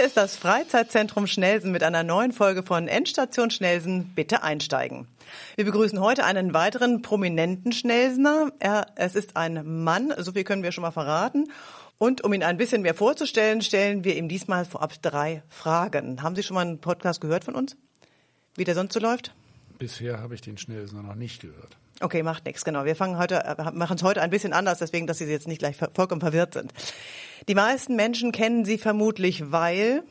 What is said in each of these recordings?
Hier ist das Freizeitzentrum Schnelsen mit einer neuen Folge von Endstation Schnelsen. Bitte einsteigen. Wir begrüßen heute einen weiteren prominenten Schnelsener. Er, es ist ein Mann, so viel können wir schon mal verraten. Und um ihn ein bisschen mehr vorzustellen, stellen wir ihm diesmal vorab drei Fragen. Haben Sie schon mal einen Podcast gehört von uns? Wie der sonst so läuft? Bisher habe ich den Schnellsener noch nicht gehört. Okay, macht nichts, genau. Wir fangen heute, äh, machen es heute ein bisschen anders, deswegen, dass Sie jetzt nicht gleich vollkommen verwirrt sind. Die meisten Menschen kennen Sie vermutlich, weil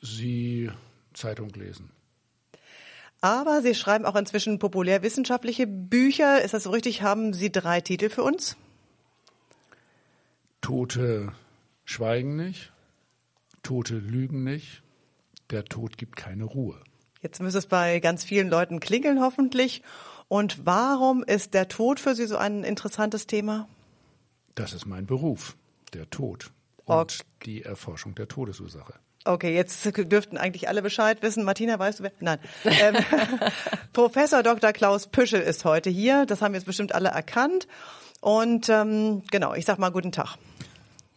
Sie Zeitung lesen. Aber Sie schreiben auch inzwischen populärwissenschaftliche Bücher. Ist das so richtig? Haben Sie drei Titel für uns? Tote schweigen nicht, Tote lügen nicht, der Tod gibt keine Ruhe. Jetzt müsste es bei ganz vielen Leuten klingeln, hoffentlich. Und warum ist der Tod für Sie so ein interessantes Thema? Das ist mein Beruf, der Tod und okay. die Erforschung der Todesursache. Okay, jetzt dürften eigentlich alle Bescheid wissen. Martina, weißt du wer? Nein. Ähm, Professor Dr. Klaus Püschel ist heute hier. Das haben jetzt bestimmt alle erkannt. Und ähm, genau, ich sag mal guten Tag.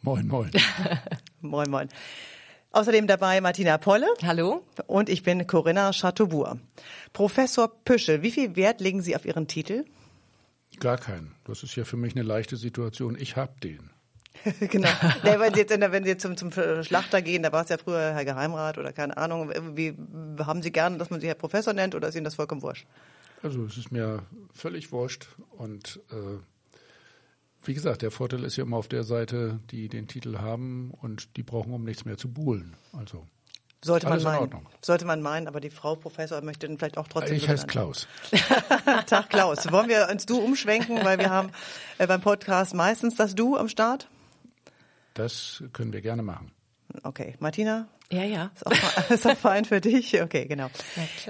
Moin, moin. moin, moin. Außerdem dabei Martina Polle. Hallo. Und ich bin Corinna Chateaubourg. Professor Püschel, wie viel Wert legen Sie auf Ihren Titel? Gar keinen. Das ist ja für mich eine leichte Situation. Ich hab den. genau. Ja, wenn Sie jetzt, wenn Sie jetzt zum, zum Schlachter gehen, da war es ja früher Herr Geheimrat oder keine Ahnung, wie haben Sie gerne, dass man Sie Herr Professor nennt oder ist Ihnen das vollkommen wurscht? Also es ist mir völlig wurscht und äh, wie gesagt, der Vorteil ist ja immer auf der Seite, die den Titel haben und die brauchen, um nichts mehr zu buhlen. Also sollte man meinen. Sollte man meinen, aber die Frau Professor möchte dann vielleicht auch trotzdem. Ich heiße Klaus. Tag Klaus. Wollen wir uns Du umschwenken, weil wir haben äh, beim Podcast meistens das Du am Start? Das können wir gerne machen. Okay, Martina? Ja, ja. Ist auch, ist auch fein für dich? Okay, genau.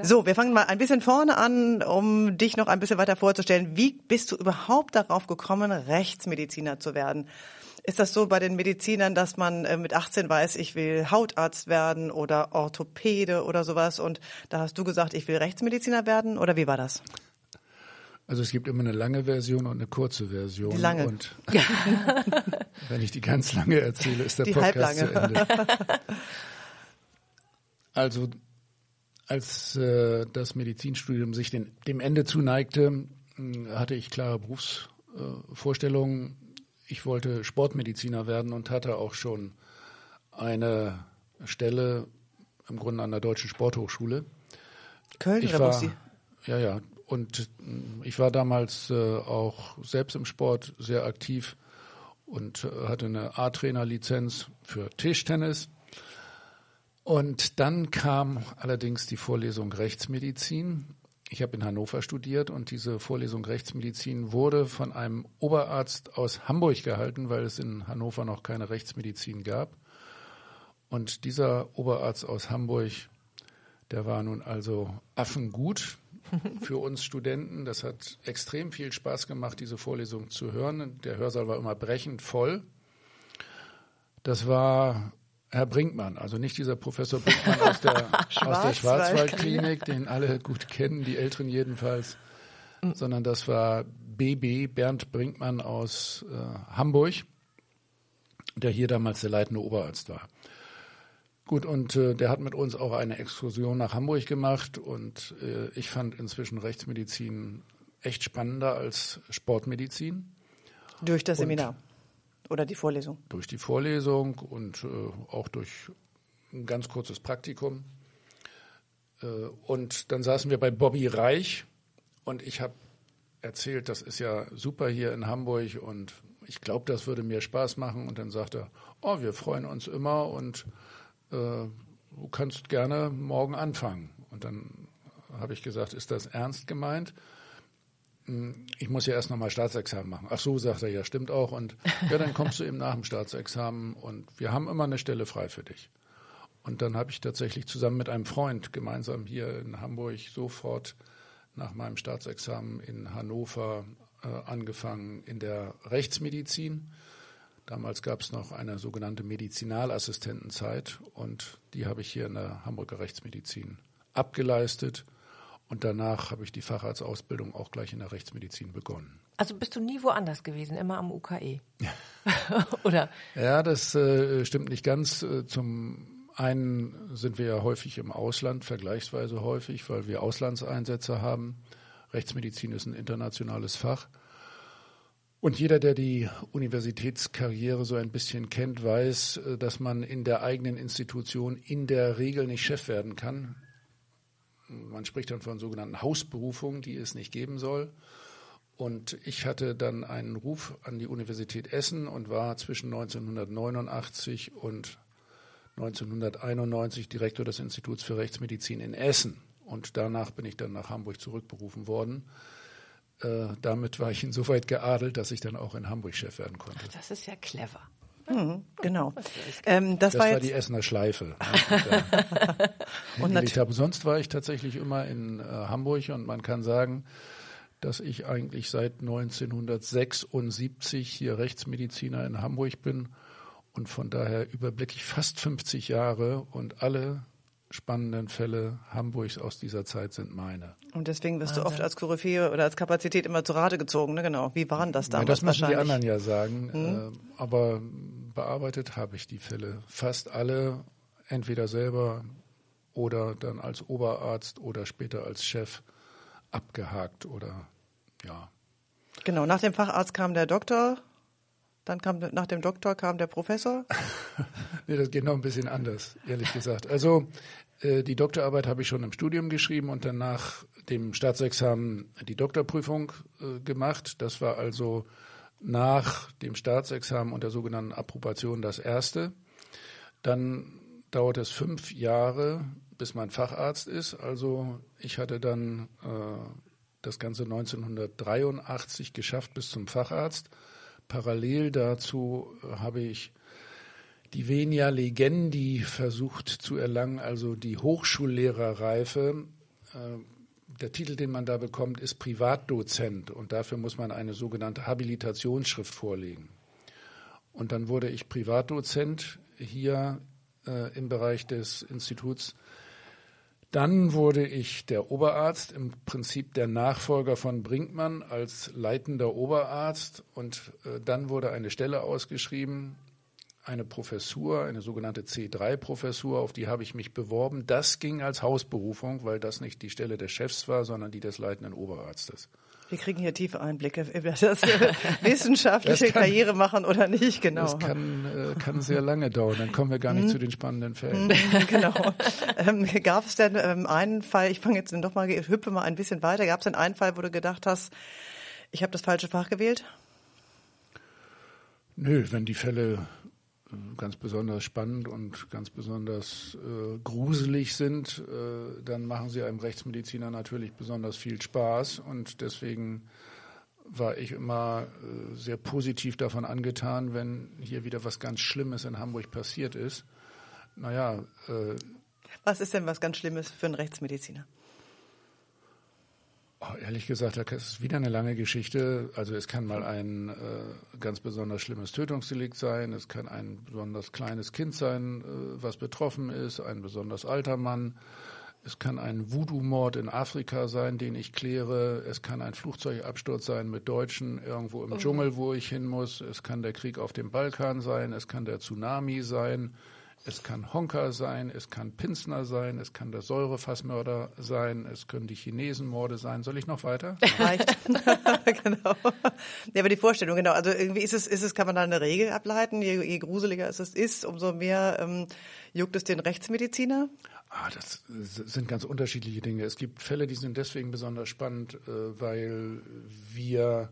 So, wir fangen mal ein bisschen vorne an, um dich noch ein bisschen weiter vorzustellen. Wie bist du überhaupt darauf gekommen, Rechtsmediziner zu werden? Ist das so bei den Medizinern, dass man äh, mit 18 weiß, ich will Hautarzt werden oder Orthopäde oder sowas und da hast du gesagt, ich will Rechtsmediziner werden oder wie war das? Also es gibt immer eine lange Version und eine kurze Version. Die lange. Und wenn ich die ganz lange erzähle, ist der die Podcast halblange. zu Ende. Also als äh, das Medizinstudium sich den, dem Ende zuneigte, hatte ich klare Berufsvorstellungen. ich wollte Sportmediziner werden und hatte auch schon eine Stelle im Grunde an der Deutschen Sporthochschule. Köln ich oder war, Ja, ja. Und ich war damals äh, auch selbst im Sport sehr aktiv und äh, hatte eine A-Trainer-Lizenz für Tischtennis. Und dann kam allerdings die Vorlesung Rechtsmedizin. Ich habe in Hannover studiert und diese Vorlesung Rechtsmedizin wurde von einem Oberarzt aus Hamburg gehalten, weil es in Hannover noch keine Rechtsmedizin gab. Und dieser Oberarzt aus Hamburg, der war nun also affengut für uns Studenten. Das hat extrem viel Spaß gemacht, diese Vorlesung zu hören. Der Hörsaal war immer brechend voll. Das war Herr Brinkmann, also nicht dieser Professor Brinkmann aus der, aus der Schwarzwaldklinik, den alle gut kennen, die Älteren jedenfalls, mhm. sondern das war BB Bernd Brinkmann aus äh, Hamburg, der hier damals der leitende Oberarzt war. Gut, und äh, der hat mit uns auch eine Exkursion nach Hamburg gemacht und äh, ich fand inzwischen Rechtsmedizin echt spannender als Sportmedizin. Durch das und, Seminar oder die Vorlesung? Durch die Vorlesung und äh, auch durch ein ganz kurzes Praktikum. Äh, und dann saßen wir bei Bobby Reich und ich habe erzählt, das ist ja super hier in Hamburg und ich glaube, das würde mir Spaß machen. Und dann sagte er, oh, wir freuen uns immer und äh, du kannst gerne morgen anfangen. Und dann habe ich gesagt, ist das ernst gemeint? Hm, ich muss ja erst nochmal Staatsexamen machen. Ach so, sagt er, ja, stimmt auch. Und ja, dann kommst du eben nach dem Staatsexamen und wir haben immer eine Stelle frei für dich. Und dann habe ich tatsächlich zusammen mit einem Freund gemeinsam hier in Hamburg sofort nach meinem Staatsexamen in Hannover äh, angefangen in der Rechtsmedizin Damals gab es noch eine sogenannte Medizinalassistentenzeit und die habe ich hier in der Hamburger Rechtsmedizin abgeleistet Und danach habe ich die Facharztausbildung auch gleich in der Rechtsmedizin begonnen. Also bist du nie woanders gewesen, immer am UKE? Oder? Ja, das äh, stimmt nicht ganz. Äh, zum einen sind wir ja häufig im Ausland, vergleichsweise häufig, weil wir Auslandseinsätze haben. Rechtsmedizin ist ein internationales Fach. Und jeder, der die Universitätskarriere so ein bisschen kennt, weiß, äh, dass man in der eigenen Institution in der Regel nicht Chef werden kann. Man spricht dann von sogenannten Hausberufungen, die es nicht geben soll. Und ich hatte dann einen Ruf an die Universität Essen und war zwischen 1989 und 1991 Direktor des Instituts für Rechtsmedizin in Essen. Und danach bin ich dann nach Hamburg zurückberufen worden. Äh, damit war ich insoweit geadelt, dass ich dann auch in Hamburg Chef werden konnte. Ach, das ist ja clever. Mhm, genau. Ähm, das, das war, war die Essener Schleife. und ich habe. Sonst war ich tatsächlich immer in äh, Hamburg und man kann sagen, dass ich eigentlich seit 1976 hier Rechtsmediziner in Hamburg bin und von daher überblicke ich fast 50 Jahre und alle spannenden Fälle Hamburgs aus dieser Zeit sind meine. Und deswegen wirst Wahnsinn. du oft als Koryphäe oder als Kapazität immer zu Rate gezogen, ne? Genau. Wie waren das damals? Ja, das müssen die anderen ja sagen. Hm? Äh, aber bearbeitet habe ich die Fälle. Fast alle, entweder selber oder dann als Oberarzt oder später als Chef abgehakt oder ja. Genau, nach dem Facharzt kam der Doktor, dann kam nach dem Doktor kam der Professor. nee, das geht noch ein bisschen anders, ehrlich gesagt. Also äh, die Doktorarbeit habe ich schon im Studium geschrieben und dann nach dem Staatsexamen die Doktorprüfung äh, gemacht. Das war also nach dem Staatsexamen und der sogenannten Approbation das erste. Dann dauert es fünf Jahre, bis man Facharzt ist. Also ich hatte dann äh, das Ganze 1983 geschafft bis zum Facharzt. Parallel dazu habe ich die Venia Legendi versucht zu erlangen, also die Hochschullehrerreife. Äh, der Titel, den man da bekommt, ist Privatdozent und dafür muss man eine sogenannte Habilitationsschrift vorlegen. Und dann wurde ich Privatdozent hier äh, im Bereich des Instituts dann wurde ich der Oberarzt, im Prinzip der Nachfolger von Brinkmann als leitender Oberarzt. Und äh, dann wurde eine Stelle ausgeschrieben, eine Professur, eine sogenannte C3-Professur, auf die habe ich mich beworben. Das ging als Hausberufung, weil das nicht die Stelle des Chefs war, sondern die des leitenden Oberarztes. Wir kriegen hier tiefe Einblicke, über das äh, wissenschaftliche das kann, Karriere machen oder nicht, genau. Das kann, äh, kann sehr lange dauern, dann kommen wir gar nicht mhm. zu den spannenden Fällen. Mhm, genau. Ähm, gab es denn ähm, einen Fall, ich fange jetzt noch mal, hüpfe mal ein bisschen weiter, gab es denn einen Fall, wo du gedacht hast, ich habe das falsche Fach gewählt? Nö, wenn die Fälle ganz besonders spannend und ganz besonders äh, gruselig sind, äh, dann machen sie einem Rechtsmediziner natürlich besonders viel Spaß und deswegen war ich immer äh, sehr positiv davon angetan, wenn hier wieder was ganz Schlimmes in Hamburg passiert ist. Naja. Äh, was ist denn was ganz Schlimmes für einen Rechtsmediziner? Oh, ehrlich gesagt, das ist wieder eine lange Geschichte. Also es kann mal ein äh, ganz besonders schlimmes Tötungsdelikt sein, es kann ein besonders kleines Kind sein, äh, was betroffen ist, ein besonders alter Mann. Es kann ein Voodoo-Mord in Afrika sein, den ich kläre. Es kann ein Flugzeugabsturz sein mit Deutschen irgendwo im oh. Dschungel, wo ich hin muss. Es kann der Krieg auf dem Balkan sein. Es kann der Tsunami sein. Es kann Honka sein, es kann Pinsner sein, es kann der Säurefassmörder sein, es können die Chinesenmorde sein. Soll ich noch weiter? Reicht. genau. Ja, aber die Vorstellung, genau. Also irgendwie ist es, ist es, kann man da eine Regel ableiten? Je, je gruseliger es ist, umso mehr ähm, juckt es den Rechtsmediziner? Ah, das sind ganz unterschiedliche Dinge. Es gibt Fälle, die sind deswegen besonders spannend, äh, weil wir,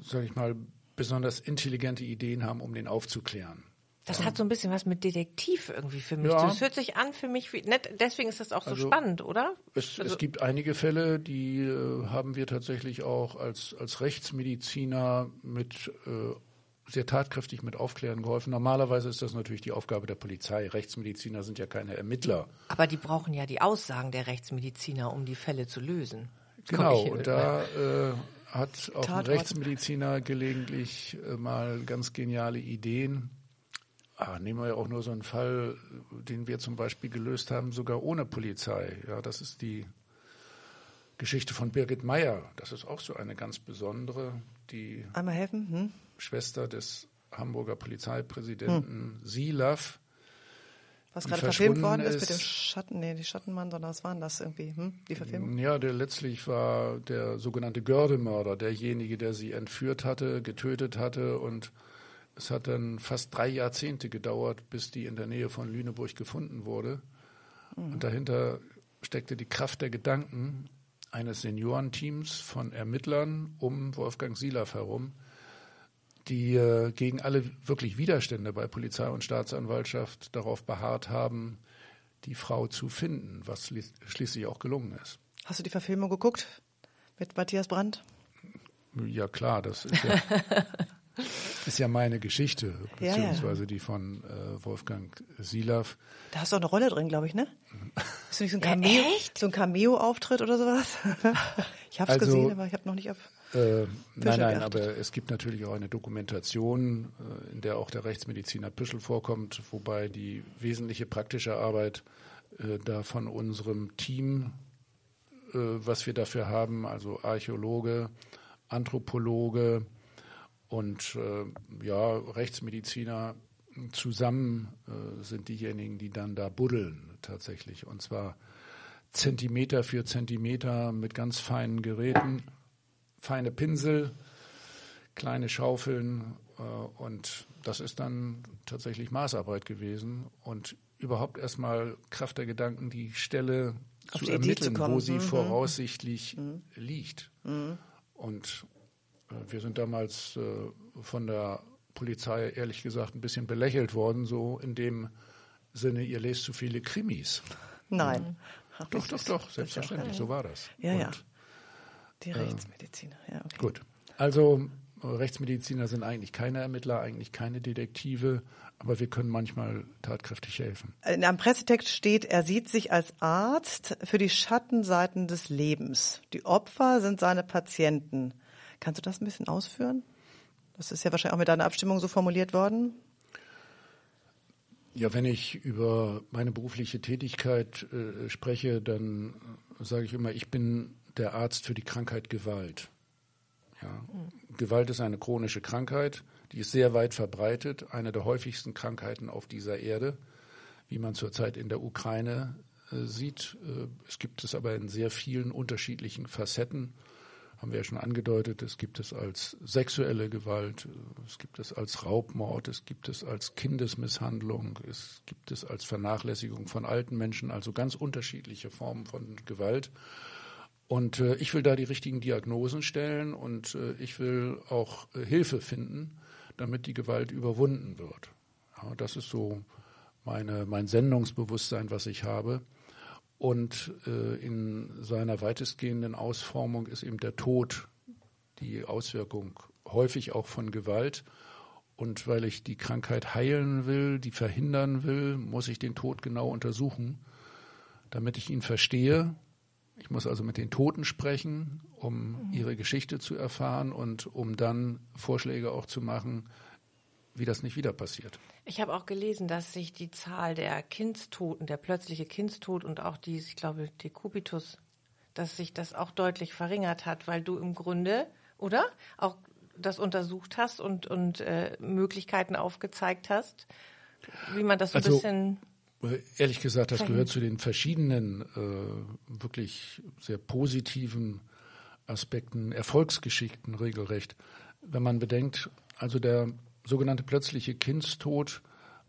sage ich mal, besonders intelligente Ideen haben, um den aufzuklären. Das ja. hat so ein bisschen was mit Detektiv irgendwie für mich. Ja. Das hört sich an für mich wie, nicht, deswegen ist das auch so also, spannend, oder? Es, also, es gibt einige Fälle, die äh, haben wir tatsächlich auch als, als Rechtsmediziner mit äh, sehr tatkräftig mit Aufklären geholfen. Normalerweise ist das natürlich die Aufgabe der Polizei. Rechtsmediziner sind ja keine Ermittler. Aber die brauchen ja die Aussagen der Rechtsmediziner, um die Fälle zu lösen. Genau, und da äh, hat auch Tatort. ein Rechtsmediziner gelegentlich äh, mal ganz geniale Ideen Ah, nehmen wir ja auch nur so einen Fall, den wir zum Beispiel gelöst haben, sogar ohne Polizei. Ja, das ist die Geschichte von Birgit Meyer, das ist auch so eine ganz besondere, die Einmal helfen. Hm? Schwester des Hamburger Polizeipräsidenten hm. Silav, was gerade verfilmt worden ist, ist, mit dem Schatten, nee, die Schattenmann, sondern was waren das irgendwie, hm? die Verfilmung? Ja, der letztlich war der sogenannte Gördemörder, derjenige, der sie entführt hatte, getötet hatte und es hat dann fast drei Jahrzehnte gedauert, bis die in der Nähe von Lüneburg gefunden wurde. Mhm. Und dahinter steckte die Kraft der Gedanken eines Seniorenteams von Ermittlern um Wolfgang Silaff herum, die äh, gegen alle wirklich Widerstände bei Polizei und Staatsanwaltschaft darauf beharrt haben, die Frau zu finden, was schließlich auch gelungen ist. Hast du die Verfilmung geguckt mit Matthias Brandt? Ja klar, das ist ja, ist ja meine Geschichte, beziehungsweise ja, ja. die von äh, Wolfgang Silav. Da hast du auch eine Rolle drin, glaube ich, ne? Ist nicht so ein Cameo, so ein Cameo-Auftritt oder sowas? ich habe es also, gesehen, aber ich habe noch nicht auf. Äh, nein, nein, geachtet. aber es gibt natürlich auch eine Dokumentation, äh, in der auch der Rechtsmediziner Püschel vorkommt, wobei die wesentliche praktische Arbeit äh, da von unserem Team, äh, was wir dafür haben, also Archäologe, Anthropologe und äh, ja, Rechtsmediziner zusammen äh, sind diejenigen, die dann da buddeln tatsächlich. Und zwar Zentimeter für Zentimeter mit ganz feinen Geräten feine Pinsel, kleine Schaufeln äh, und das ist dann tatsächlich Maßarbeit gewesen und überhaupt erstmal Kraft der Gedanken die Stelle Auf zu die ermitteln, zu wo sie mhm. voraussichtlich mhm. liegt. Mhm. Und wir sind damals äh, von der Polizei ehrlich gesagt ein bisschen belächelt worden, so in dem Sinne, ihr lest zu viele Krimis. Nein. Ach, doch, doch, doch, selbstverständlich, so war das. Ja, und ja. Die äh, Rechtsmediziner, ja. Okay. Gut. Also Rechtsmediziner sind eigentlich keine Ermittler, eigentlich keine Detektive, aber wir können manchmal tatkräftig helfen. In einem Pressetext steht, er sieht sich als Arzt für die Schattenseiten des Lebens. Die Opfer sind seine Patienten. Kannst du das ein bisschen ausführen? Das ist ja wahrscheinlich auch mit deiner Abstimmung so formuliert worden. Ja, wenn ich über meine berufliche Tätigkeit äh, spreche, dann sage ich immer, ich bin der Arzt für die Krankheit Gewalt. Ja. Mhm. Gewalt ist eine chronische Krankheit, die ist sehr weit verbreitet, eine der häufigsten Krankheiten auf dieser Erde, wie man zurzeit in der Ukraine äh, sieht. Äh, es gibt es aber in sehr vielen unterschiedlichen Facetten. Haben wir ja schon angedeutet, es gibt es als sexuelle Gewalt, es gibt es als Raubmord, es gibt es als Kindesmisshandlung, es gibt es als Vernachlässigung von alten Menschen, also ganz unterschiedliche Formen von Gewalt. Und äh, ich will da die richtigen Diagnosen stellen und äh, ich will auch äh, Hilfe finden, damit die Gewalt überwunden wird. Ja, das ist so meine, mein Sendungsbewusstsein, was ich habe. Und äh, in seiner weitestgehenden Ausformung ist eben der Tod die Auswirkung häufig auch von Gewalt. Und weil ich die Krankheit heilen will, die verhindern will, muss ich den Tod genau untersuchen, damit ich ihn verstehe ich muss also mit den Toten sprechen, um mhm. ihre Geschichte zu erfahren und um dann Vorschläge auch zu machen, wie das nicht wieder passiert. Ich habe auch gelesen, dass sich die Zahl der Kindstoten, der plötzliche Kindstod und auch die, ich glaube, Dekubitus, dass sich das auch deutlich verringert hat, weil du im Grunde, oder? Auch das untersucht hast und, und äh, Möglichkeiten aufgezeigt hast, wie man das so ein also, bisschen Ehrlich gesagt, das gehört zu den verschiedenen, äh, wirklich sehr positiven Aspekten, Erfolgsgeschichten regelrecht. Wenn man bedenkt, also der sogenannte plötzliche Kindstod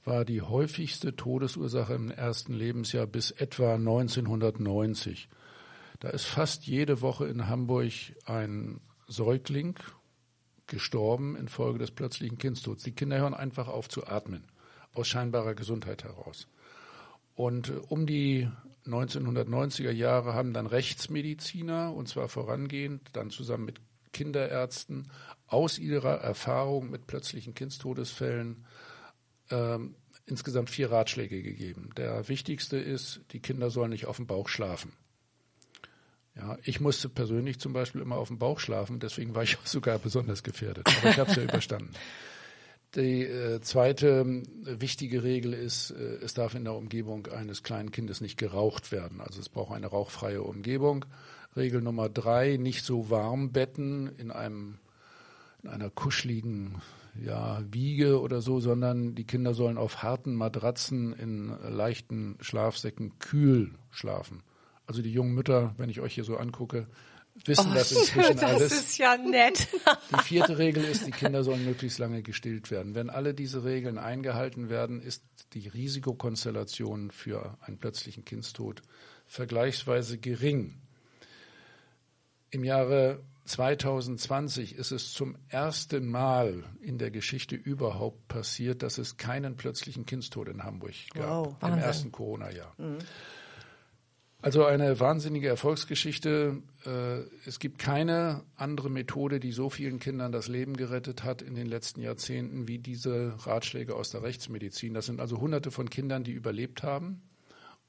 war die häufigste Todesursache im ersten Lebensjahr bis etwa 1990. Da ist fast jede Woche in Hamburg ein Säugling gestorben infolge des plötzlichen Kindstods. Die Kinder hören einfach auf zu atmen, aus scheinbarer Gesundheit heraus. Und äh, um die 1990er Jahre haben dann Rechtsmediziner, und zwar vorangehend, dann zusammen mit Kinderärzten, aus ihrer Erfahrung mit plötzlichen Kindstodesfällen ähm, insgesamt vier Ratschläge gegeben. Der wichtigste ist, die Kinder sollen nicht auf dem Bauch schlafen. Ja, ich musste persönlich zum Beispiel immer auf dem Bauch schlafen, deswegen war ich auch sogar besonders gefährdet. Aber ich habe es ja überstanden. Die äh, zweite äh, wichtige Regel ist, äh, es darf in der Umgebung eines kleinen Kindes nicht geraucht werden. Also es braucht eine rauchfreie Umgebung. Regel Nummer drei, nicht so warm betten in einem in einer kuscheligen ja, Wiege oder so, sondern die Kinder sollen auf harten Matratzen in leichten Schlafsäcken kühl schlafen. Also die jungen Mütter, wenn ich euch hier so angucke, wissen oh, das inzwischen das alles. Das ist ja nett. Die vierte Regel ist, die Kinder sollen möglichst lange gestillt werden. Wenn alle diese Regeln eingehalten werden, ist die Risikokonstellation für einen plötzlichen Kindstod vergleichsweise gering. Im Jahre 2020 ist es zum ersten Mal in der Geschichte überhaupt passiert, dass es keinen plötzlichen Kindstod in Hamburg gab wow, im ersten Corona-Jahr. Mhm. Also eine wahnsinnige Erfolgsgeschichte. Äh, es gibt keine andere Methode, die so vielen Kindern das Leben gerettet hat in den letzten Jahrzehnten wie diese Ratschläge aus der Rechtsmedizin. Das sind also Hunderte von Kindern, die überlebt haben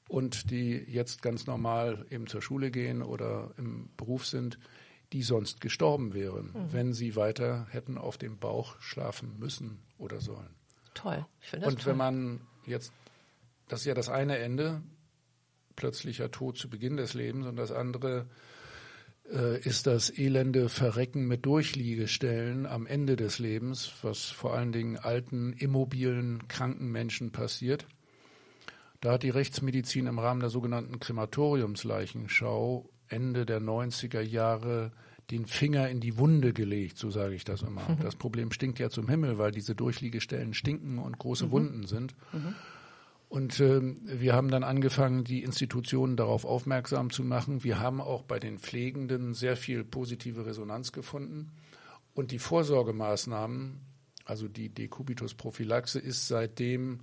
und die jetzt ganz normal eben zur Schule gehen oder im Beruf sind, die sonst gestorben wären, mhm. wenn sie weiter hätten auf dem Bauch schlafen müssen oder sollen. Toll. Ich finde das und toll. wenn man jetzt, das ist ja das eine Ende, plötzlicher Tod zu Beginn des Lebens und das andere äh, ist das elende Verrecken mit Durchliegestellen am Ende des Lebens, was vor allen Dingen alten, immobilen, kranken Menschen passiert. Da hat die Rechtsmedizin im Rahmen der sogenannten Krematoriumsleichenschau Ende der 90er Jahre den Finger in die Wunde gelegt, so sage ich das immer. Mhm. Das Problem stinkt ja zum Himmel, weil diese Durchliegestellen stinken und große mhm. Wunden sind. Mhm. Und äh, wir haben dann angefangen, die Institutionen darauf aufmerksam zu machen. Wir haben auch bei den Pflegenden sehr viel positive Resonanz gefunden. Und die Vorsorgemaßnahmen, also die Dekubitus-Prophylaxe, ist seitdem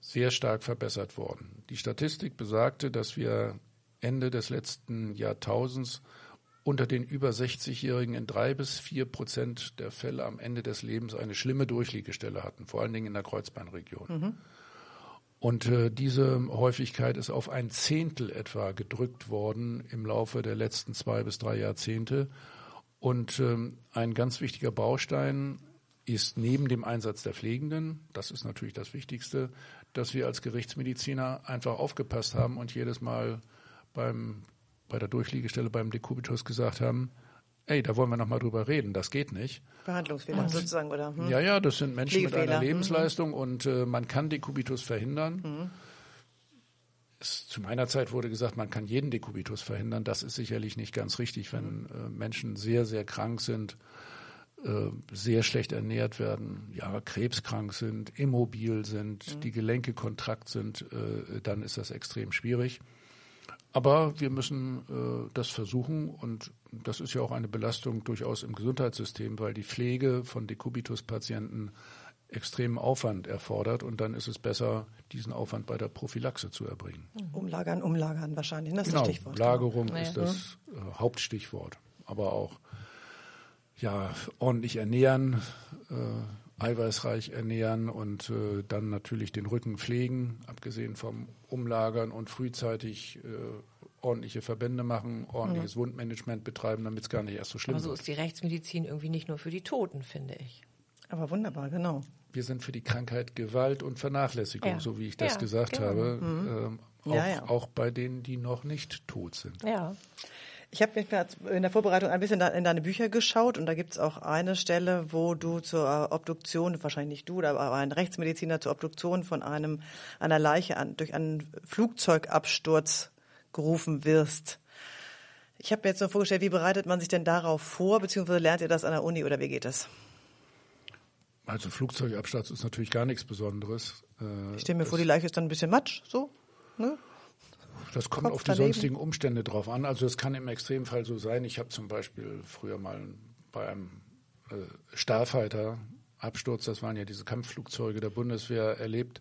sehr stark verbessert worden. Die Statistik besagte, dass wir Ende des letzten Jahrtausends unter den über 60-Jährigen in drei bis vier Prozent der Fälle am Ende des Lebens eine schlimme Durchliegestelle hatten, vor allen Dingen in der Kreuzbeinregion. Mhm. Und äh, diese Häufigkeit ist auf ein Zehntel etwa gedrückt worden im Laufe der letzten zwei bis drei Jahrzehnte. Und ähm, ein ganz wichtiger Baustein ist neben dem Einsatz der Pflegenden, das ist natürlich das Wichtigste, dass wir als Gerichtsmediziner einfach aufgepasst haben und jedes Mal beim, bei der Durchliegestelle beim Dekubitus gesagt haben, ey, da wollen wir noch mal drüber reden, das geht nicht. Behandlungsfehler sozusagen, oder? Hm? Ja, ja, das sind Menschen mit einer Lebensleistung mhm. und äh, man kann Dekubitus verhindern. Mhm. Es, zu meiner Zeit wurde gesagt, man kann jeden Dekubitus verhindern. Das ist sicherlich nicht ganz richtig, wenn mhm. äh, Menschen sehr, sehr krank sind, äh, sehr schlecht ernährt werden, ja, krebskrank sind, immobil sind, mhm. die Gelenke kontrakt sind, äh, dann ist das extrem schwierig. Aber wir müssen äh, das versuchen und das ist ja auch eine Belastung durchaus im Gesundheitssystem, weil die Pflege von Dekubitus-Patienten extremen Aufwand erfordert und dann ist es besser, diesen Aufwand bei der Prophylaxe zu erbringen. Mhm. Umlagern, umlagern wahrscheinlich, das genau, ist das Stichwort. Lagerung genau. ist das äh, Hauptstichwort. Aber auch ja, ordentlich ernähren, äh, eiweißreich ernähren und äh, dann natürlich den Rücken pflegen, abgesehen vom Umlagern und frühzeitig äh, ordentliche Verbände machen, ordentliches mhm. Wundmanagement betreiben, damit es gar nicht erst so schlimm wird. Aber so ist die Rechtsmedizin irgendwie nicht nur für die Toten, finde ich. Aber wunderbar, genau. Wir sind für die Krankheit Gewalt und Vernachlässigung, ja. so wie ich das ja, gesagt genau. habe, mhm. ähm, auch, ja, auch bei denen, die noch nicht tot sind. Ja. Ich habe mich in der Vorbereitung ein bisschen in deine Bücher geschaut und da gibt es auch eine Stelle, wo du zur Obduktion, wahrscheinlich nicht du, aber ein Rechtsmediziner zur Obduktion von einem einer Leiche an, durch einen Flugzeugabsturz gerufen wirst. Ich habe mir jetzt nur vorgestellt, wie bereitet man sich denn darauf vor, beziehungsweise lernt ihr das an der Uni oder wie geht das? Also Flugzeugabsturz ist natürlich gar nichts Besonderes. Äh, ich stelle mir vor, die Leiche ist dann ein bisschen matsch, so. Ne? Das kommt Kopf auf die daneben. sonstigen Umstände drauf an. Also es kann im Extremfall so sein. Ich habe zum Beispiel früher mal bei einem äh, Starfighter-Absturz, das waren ja diese Kampfflugzeuge der Bundeswehr, erlebt,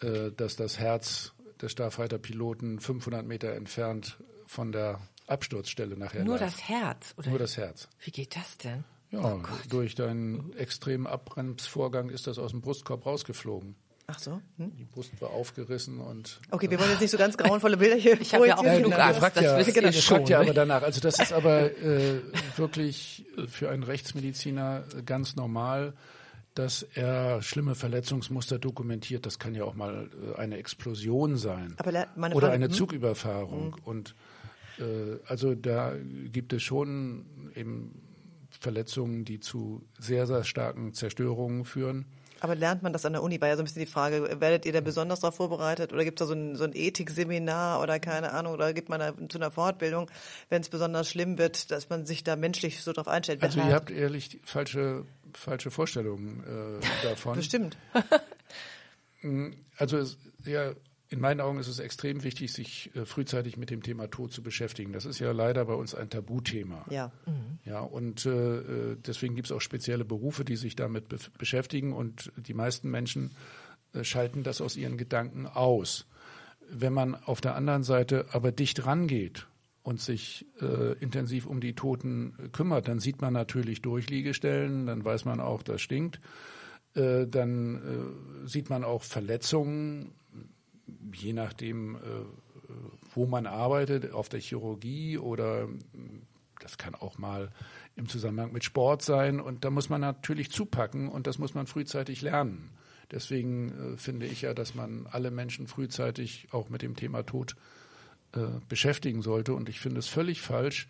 äh, dass das Herz des Starfighter-Piloten 500 Meter entfernt von der Absturzstelle nachher Nur lag. das Herz? Oder? Nur das Herz. Wie geht das denn? Ja, oh durch deinen extremen Abbremsvorgang ist das aus dem Brustkorb rausgeflogen. Ach so. Hm? Die Brust war aufgerissen und. Okay, wir wollen jetzt nicht so ganz grauenvolle Bilder hier. Ich habe ja auch Flugangst, fragt ja, das ihr schon. fragt ja aber danach. Also das ist aber äh, wirklich für einen Rechtsmediziner ganz normal, dass er schlimme Verletzungsmuster dokumentiert. Das kann ja auch mal äh, eine Explosion sein oder eine hm? Zugüberfahrung. Hm. Und äh, also da gibt es schon eben Verletzungen, die zu sehr, sehr starken Zerstörungen führen. Aber lernt man das an der Uni? War ja so ein bisschen die Frage, werdet ihr da besonders darauf vorbereitet oder gibt es da so ein, so ein Ethikseminar oder keine Ahnung oder gibt man da zu einer Fortbildung, wenn es besonders schlimm wird, dass man sich da menschlich so drauf einstellt? Also ihr habt ehrlich falsche, falsche Vorstellungen äh, davon. Bestimmt. also ja, in meinen Augen ist es extrem wichtig, sich äh, frühzeitig mit dem Thema Tod zu beschäftigen. Das ist ja leider bei uns ein Tabuthema. Ja. Mhm. Ja, und äh, äh deswegen gibt es auch spezielle Berufe, die sich damit be beschäftigen und die meisten Menschen äh, schalten das aus ihren Gedanken aus. Wenn man auf der anderen Seite aber dicht rangeht und sich äh, intensiv um die Toten kümmert, dann sieht man natürlich Durchliegestellen, dann weiß man auch, das stinkt. Äh, dann sieht man auch Verletzungen, je nachdem, äh, wo man arbeitet, auf der Chirurgie oder das kann auch mal im Zusammenhang mit Sport sein. Und da muss man natürlich zupacken und das muss man frühzeitig lernen. Deswegen äh, finde ich ja, dass man alle Menschen frühzeitig auch mit dem Thema Tod äh, beschäftigen sollte. Und ich finde es völlig falsch,